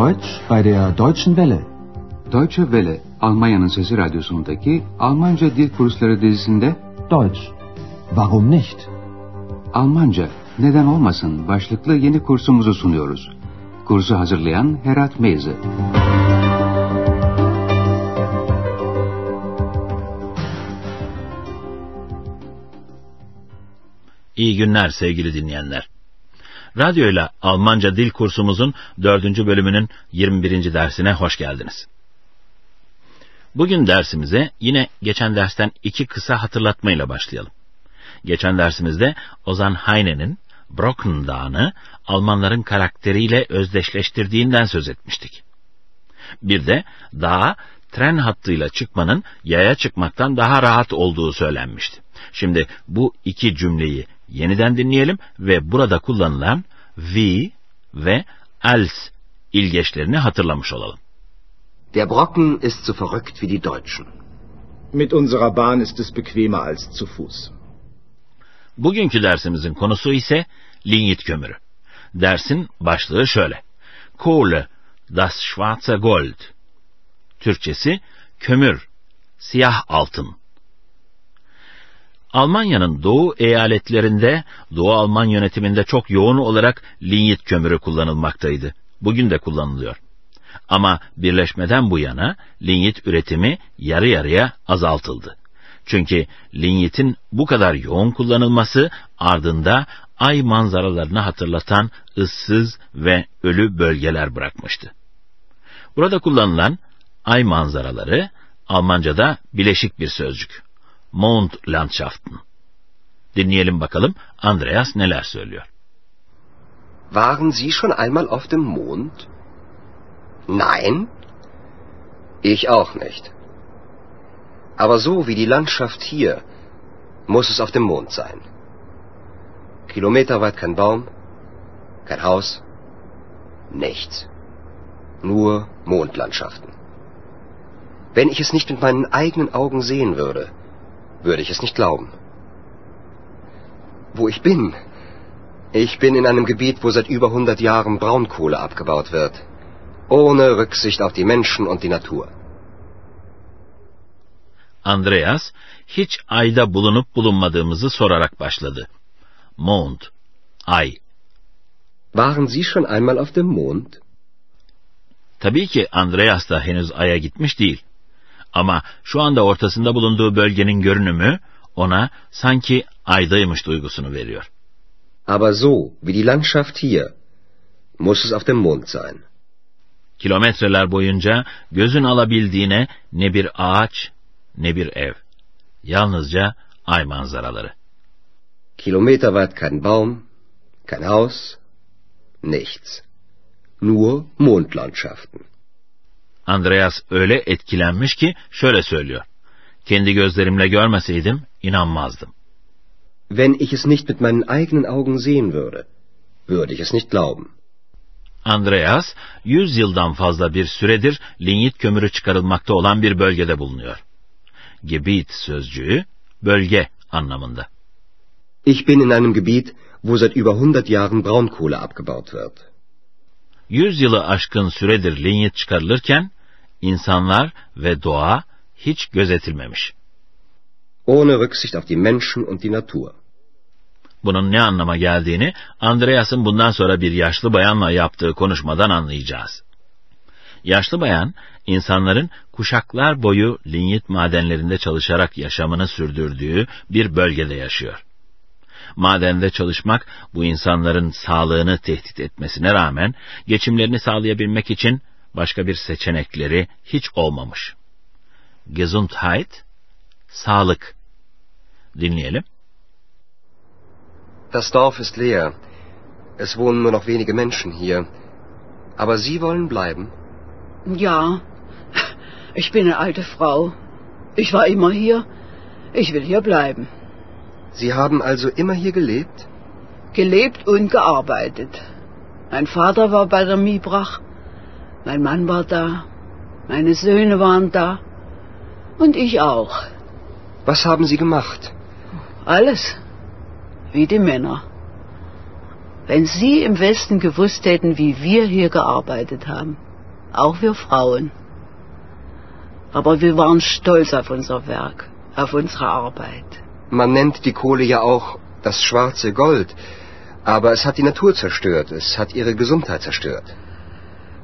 Deutsch bei der Deutschen Welle. Deutsche Welle, Almanya'nın Sesi Radyosu'ndaki Almanca Dil Kursları dizisinde Deutsch. Warum nicht? Almanca, neden olmasın başlıklı yeni kursumuzu sunuyoruz. Kursu hazırlayan Herat Meyze. İyi günler sevgili dinleyenler. Radyo ile Almanca dil kursumuzun dördüncü bölümünün 21. dersine hoş geldiniz. Bugün dersimize yine geçen dersten iki kısa hatırlatmayla başlayalım. Geçen dersimizde Ozan Heine'nin Brocken Dağı'nı Almanların karakteriyle özdeşleştirdiğinden söz etmiştik. Bir de dağa tren hattıyla çıkmanın yaya çıkmaktan daha rahat olduğu söylenmişti. Şimdi bu iki cümleyi yeniden dinleyelim ve burada kullanılan wie ve als ilgeçlerini hatırlamış olalım. Der Brocken ist so verrückt wie die Deutschen. Mit unserer Bahn ist es bequemer als zu Fuß. Bugünkü dersimizin konusu ise linyit kömürü. Dersin başlığı şöyle. Kohle, das schwarze Gold. Türkçesi kömür, siyah altın. Almanya'nın doğu eyaletlerinde Doğu Alman yönetiminde çok yoğun olarak linyit kömürü kullanılmaktaydı. Bugün de kullanılıyor. Ama birleşmeden bu yana linyit üretimi yarı yarıya azaltıldı. Çünkü linyitin bu kadar yoğun kullanılması ardında ay manzaralarını hatırlatan ıssız ve ölü bölgeler bırakmıştı. Burada kullanılan ay manzaraları Almanca'da bileşik bir sözcük. Mondlandschaften. Dinleyelim bakalım Andreas neler söylüyor. Waren Sie schon einmal auf dem Mond? Nein? Ich auch nicht. Aber so wie die Landschaft hier, muss es auf dem Mond sein. Kilometerweit kein Baum, kein Haus, nichts. Nur Mondlandschaften. Wenn ich es nicht mit meinen eigenen Augen sehen würde, würde ich es nicht glauben. Wo ich bin? Ich bin in einem Gebiet, wo seit über 100 Jahren Braunkohle abgebaut wird. Ohne Rücksicht auf die Menschen und die Natur. Andreas hiç ayda bulunup bulunmadığımızı sorarak başladı. Mond, ay. Waren Sie schon einmal auf dem Mond? Tabii ki Andreas da henüz aya gitmiş değil. Ama şu anda ortasında bulunduğu bölgenin görünümü ona sanki aydaymış duygusunu veriyor. Aber so wie die Landschaft hier, muss es auf dem Mond sein. Kilometreler boyunca gözün alabildiğine ne bir ağaç ne bir ev. Yalnızca ay manzaraları. Kilometerweit kein Baum, kein Haus, nichts. Nur Mondlandschaften. Andreas öyle etkilenmiş ki şöyle söylüyor. Kendi gözlerimle görmeseydim inanmazdım. Wenn ich es nicht mit meinen eigenen Augen sehen würde, würde ich es nicht glauben. Andreas, 100 yıldan fazla bir süredir linyit kömürü çıkarılmakta olan bir bölgede bulunuyor. Gebiet sözcüğü bölge anlamında. Ich bin in einem Gebiet, wo seit über 100 Jahren Braunkohle abgebaut wird. 100 yılı aşkın süredir linyit çıkarılırken insanlar ve doğa hiç gözetilmemiş. Ohne Rücksicht auf die Menschen und die Natur. Bunun ne anlama geldiğini Andreas'ın bundan sonra bir yaşlı bayanla yaptığı konuşmadan anlayacağız. Yaşlı bayan, insanların kuşaklar boyu linyit madenlerinde çalışarak yaşamını sürdürdüğü bir bölgede yaşıyor. Madende çalışmak bu insanların sağlığını tehdit etmesine rağmen geçimlerini sağlayabilmek için başka bir seçenekleri hiç olmamış. Gesundheit, sağlık. Dinleyelim. Das Dorf ist leer. Es wohnen nur noch wenige Menschen hier. Aber Sie wollen bleiben? Ja, ich bin eine alte Frau. Ich war immer hier. Ich will hier bleiben. Sie haben also immer hier gelebt? Gelebt und gearbeitet. Mein Vater war bei der Miebrach. Mein Mann war da. Meine Söhne waren da. Und ich auch. Was haben Sie gemacht? Alles. Wie die Männer. Wenn Sie im Westen gewusst hätten, wie wir hier gearbeitet haben. Auch wir Frauen. Aber wir waren stolz auf unser Werk, auf unsere Arbeit. Man nennt die Kohle ja auch das schwarze Gold, aber es hat die Natur zerstört, es hat ihre Gesundheit zerstört.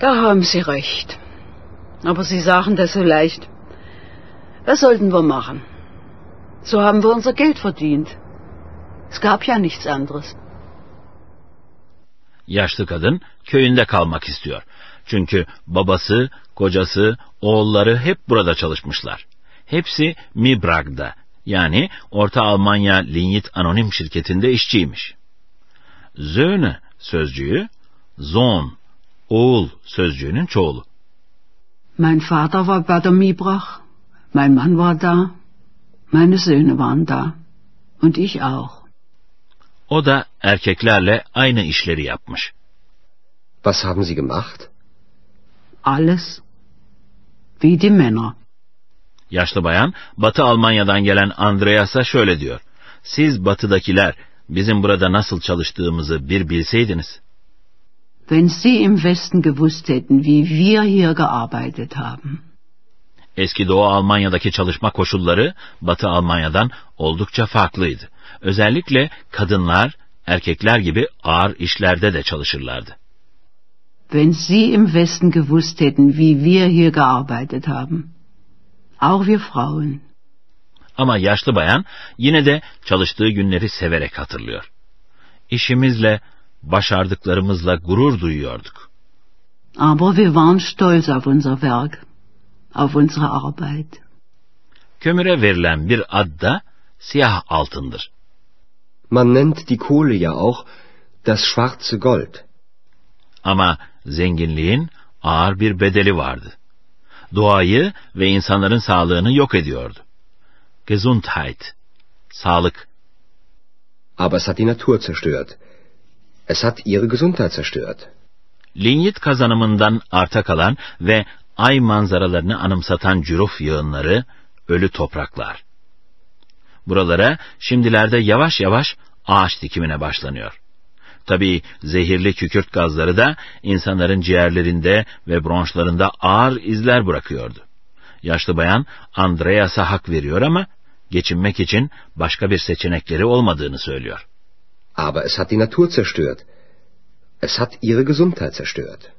Da haben Sie recht. Aber Sie sagen das so leicht. Was sollten wir machen? So haben wir unser Geld verdient. Es gab ja nichts anderes. Yaşlı kadın köyünde kalmak istiyor. Çünkü babası, kocası, oğulları hep burada çalışmışlar. Hepsi Mibrag'da yani Orta Almanya Lignit Anonim şirketinde işçiymiş. Söhne sözcüğü Sohn, oğul sözcüğünün çoğulu. Mein Vater war bei der Miebrach, mein Mann war da, meine Söhne waren da und ich auch. O da erkeklerle aynı işleri yapmış. Was haben Sie gemacht? Alles wie die Männer. Yaşlı bayan Batı Almanya'dan gelen Andreas'a şöyle diyor. Siz batıdakiler bizim burada nasıl çalıştığımızı bir bilseydiniz. Wenn Sie im Westen gewusst hätten, wie wir hier gearbeitet haben. Eski Doğu Almanya'daki çalışma koşulları Batı Almanya'dan oldukça farklıydı. Özellikle kadınlar erkekler gibi ağır işlerde de çalışırlardı. Wenn Sie im Westen gewusst hätten, wie wir hier gearbeitet haben. Auch wir Frauen. Ama yaşlı bayan yine de çalıştığı günleri severek hatırlıyor. İşimizle, başardıklarımızla gurur duyuyorduk. Aber wir waren stolz auf unser Werk, auf unsere Arbeit. Kömüre verilen bir ad da siyah altındır. Man nennt die Kohle ja auch das schwarze Gold. Ama zenginliğin ağır bir bedeli vardı. Doğayı ve insanların sağlığını yok ediyordu. Gesundheit, sağlık. Aber es hat die Natur zerstört. Es hat ihre Gesundheit zerstört. Linyit kazanımından arta kalan ve ay manzaralarını anımsatan cüruf yığınları, ölü topraklar. Buralara şimdilerde yavaş yavaş ağaç dikimine başlanıyor. Tabii zehirli kükürt gazları da insanların ciğerlerinde ve bronşlarında ağır izler bırakıyordu. Yaşlı bayan Andreas'a hak veriyor ama geçinmek için başka bir seçenekleri olmadığını söylüyor. Aber es hat die Natur zerstört. Es hat ihre Gesundheit zerstört.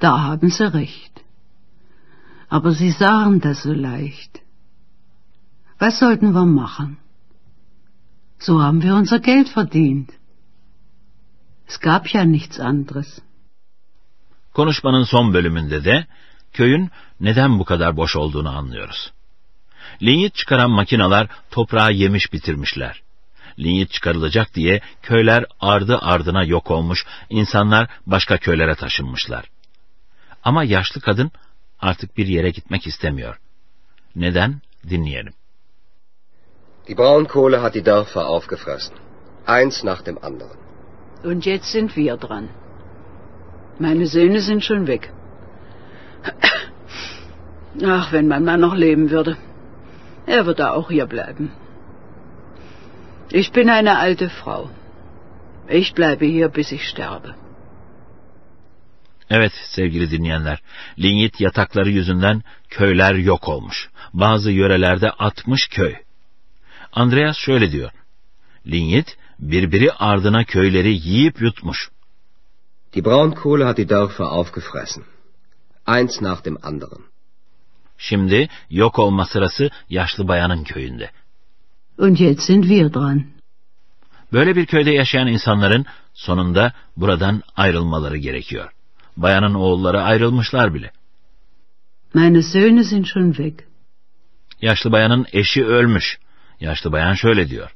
Da haben Sie recht. Aber Sie sagen das so leicht. Was sollten wir machen? So haben wir unser Geld verdient. Es gab ja nichts anderes. Konuşmanın son bölümünde de köyün neden bu kadar boş olduğunu anlıyoruz. Linyit çıkaran makinalar toprağı yemiş bitirmişler. Linyit çıkarılacak diye köyler ardı ardına yok olmuş, insanlar başka köylere taşınmışlar. Ama yaşlı kadın artık bir yere gitmek istemiyor. Neden? Dinleyelim. Die Braunkohle hat die Dörfer aufgefressen. Eins nach dem anderen. Und jetzt sind wir dran. Meine Söhne sind schon weg. Ach, wenn mein Mann noch leben würde. Er würde auch hier bleiben. Ich bin eine alte Frau. Ich bleibe hier, bis ich sterbe. Evet sevgili dinleyenler, linyit yatakları yüzünden köyler yok olmuş. Bazı yörelerde 60 köy. Andreas şöyle diyor. Linyit birbiri ardına köyleri yiyip yutmuş. Die Braunkohle hat die Dörfer aufgefressen. Eins nach dem anderen. Şimdi yok olma sırası yaşlı bayanın köyünde. Und jetzt sind wir dran. Böyle bir köyde yaşayan insanların sonunda buradan ayrılmaları gerekiyor. Bayanın oğulları ayrılmışlar bile. Meine Söhne sind schon weg. Yaşlı bayanın eşi ölmüş. Yaşlı bayan şöyle diyor.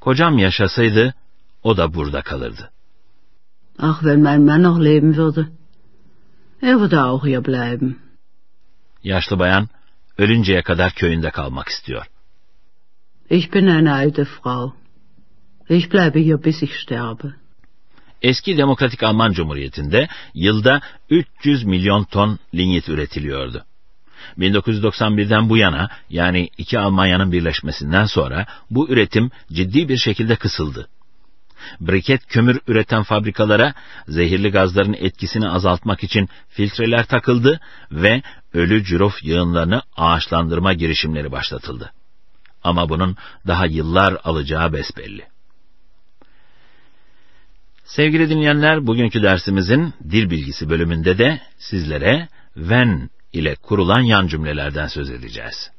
Kocam yaşasaydı o da burada kalırdı. Ach, wenn mein Mann noch leben würde. Er würde auch hier bleiben. Yaşlı bayan ölünceye kadar köyünde kalmak istiyor. Ich bin eine alte Frau. Ich bleibe hier, bis ich sterbe. Eski Demokratik Alman Cumhuriyeti'nde yılda 300 milyon ton linyit üretiliyordu. 1991'den bu yana yani iki Almanya'nın birleşmesinden sonra bu üretim ciddi bir şekilde kısıldı. Briket kömür üreten fabrikalara zehirli gazların etkisini azaltmak için filtreler takıldı ve ölü cüruf yığınlarını ağaçlandırma girişimleri başlatıldı. Ama bunun daha yıllar alacağı besbelli. Sevgili dinleyenler, bugünkü dersimizin dil bilgisi bölümünde de sizlere when ile kurulan yan cümlelerden söz edeceğiz.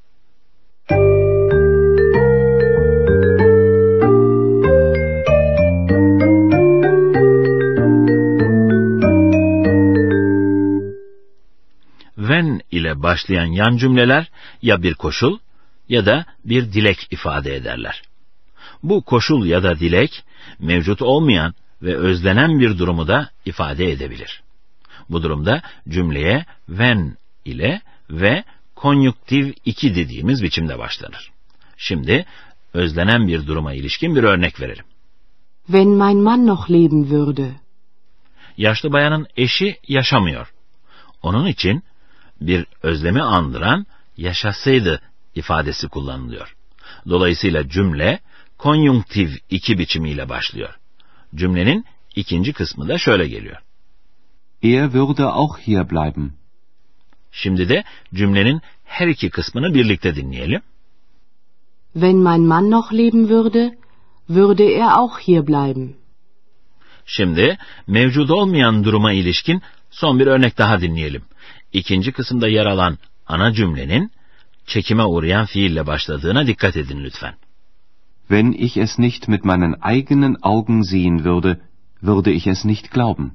When ile başlayan yan cümleler ya bir koşul ya da bir dilek ifade ederler. Bu koşul ya da dilek mevcut olmayan ve özlenen bir durumu da ifade edebilir. Bu durumda cümleye when ile ve konjüktiv 2 dediğimiz biçimde başlanır. Şimdi özlenen bir duruma ilişkin bir örnek verelim. Wenn mein Mann noch leben würde. Yaşlı bayanın eşi yaşamıyor. Onun için bir özlemi andıran yaşasaydı ifadesi kullanılıyor. Dolayısıyla cümle konjunktiv iki biçimiyle başlıyor. Cümlenin ikinci kısmı da şöyle geliyor. Er würde auch hier bleiben. Şimdi de cümlenin her iki kısmını birlikte dinleyelim. Wenn mein Mann noch leben würde, würde er auch hier bleiben. Şimdi mevcut olmayan duruma ilişkin son bir örnek daha dinleyelim. İkinci kısımda yer alan ana cümlenin çekime uğrayan fiille başladığına dikkat edin lütfen. Wenn ich es nicht mit meinen eigenen Augen sehen würde, würde ich es nicht glauben.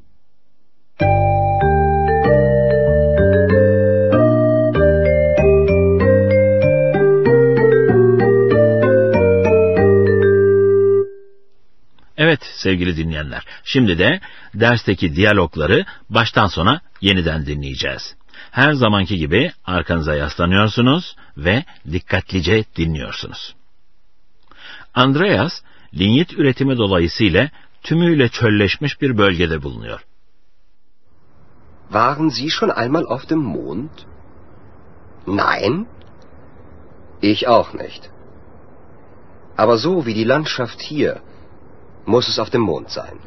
Evet sevgili dinleyenler, şimdi de dersteki diyalogları baştan sona yeniden dinleyeceğiz. Her zamanki gibi arkanıza yaslanıyorsunuz ve dikkatlice dinliyorsunuz. Andreas, linyit üretimi dolayısıyla tümüyle çölleşmiş bir bölgede bulunuyor. Waren Sie schon einmal auf dem Mond? Nein? Ich auch nicht. Aber so wie die Landschaft hier, muss es auf dem Mond sein.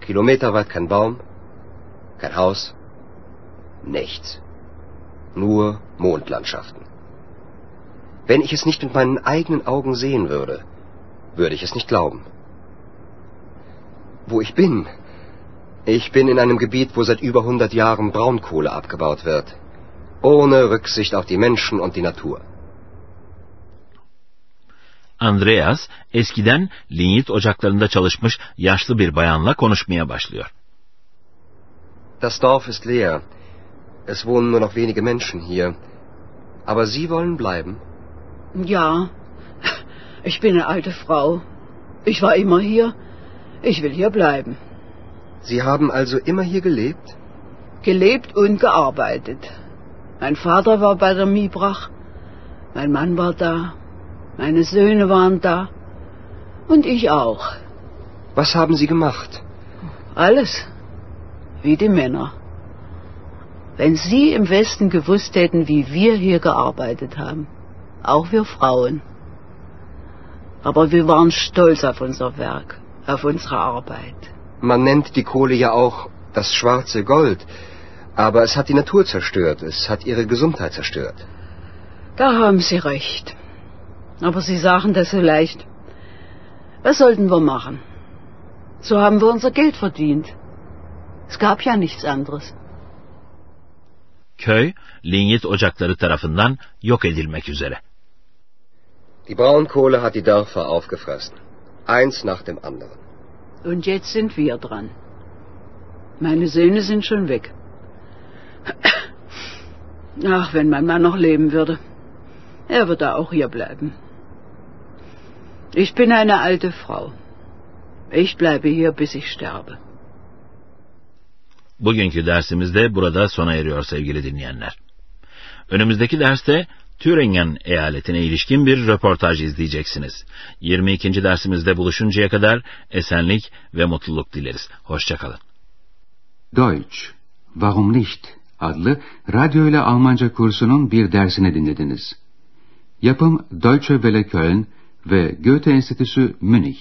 Kilometerweit kein Baum, kein Haus, nichts. Nur Mondlandschaften. Wenn ich es nicht mit meinen eigenen Augen sehen würde, würde ich es nicht glauben. Wo ich bin? Ich bin in einem Gebiet, wo seit über 100 Jahren Braunkohle abgebaut wird. Ohne Rücksicht auf die Menschen und die Natur. Andreas eskiden linyit ocaklarında çalışmış yaşlı bir bayanla konuşmaya başlıyor. Das Dorf ist leer. Es wohnen nur noch wenige Menschen hier. Aber Sie wollen bleiben? Ja, ich bin eine alte Frau. Ich war immer hier. Ich will hier bleiben. Sie haben also immer hier gelebt? Gelebt und gearbeitet. Mein Vater war bei der Miebrach. Mein Mann war da. Meine Söhne waren da. Und ich auch. Was haben Sie gemacht? Alles. Wie die Männer. Wenn Sie im Westen gewusst hätten, wie wir hier gearbeitet haben. Auch wir Frauen. Aber wir waren stolz auf unser Werk, auf unsere Arbeit. Man nennt die Kohle ja auch das schwarze Gold. Aber es hat die Natur zerstört. Es hat ihre Gesundheit zerstört. Da haben Sie recht. Aber Sie sagen das so leicht. Was sollten wir machen? So haben wir unser Geld verdient. Es gab ja nichts anderes. Köy, linyit ocakları tarafından yok edilmek üzere. Die Braunkohle hat die Dörfer aufgefressen. Eins nach dem anderen. Und jetzt sind wir dran. Meine Söhne sind schon weg. Ach, wenn mein Mann noch leben würde. Er würde auch hier bleiben. Ich bin eine alte Frau. Ich bleibe hier, bis ich sterbe. Bugünkü dersimiz de burada sona eriyor sevgili dinleyenler. Önümüzdeki derste Thüringen eyaletine ilişkin bir röportaj izleyeceksiniz. 22. dersimizde buluşuncaya kadar esenlik ve mutluluk dileriz. Hoşçakalın. Deutsch, Warum nicht? adlı radyo ile Almanca kursunun bir dersini dinlediniz. Yapım Deutsche Welle Köln ve Goethe Enstitüsü Münih.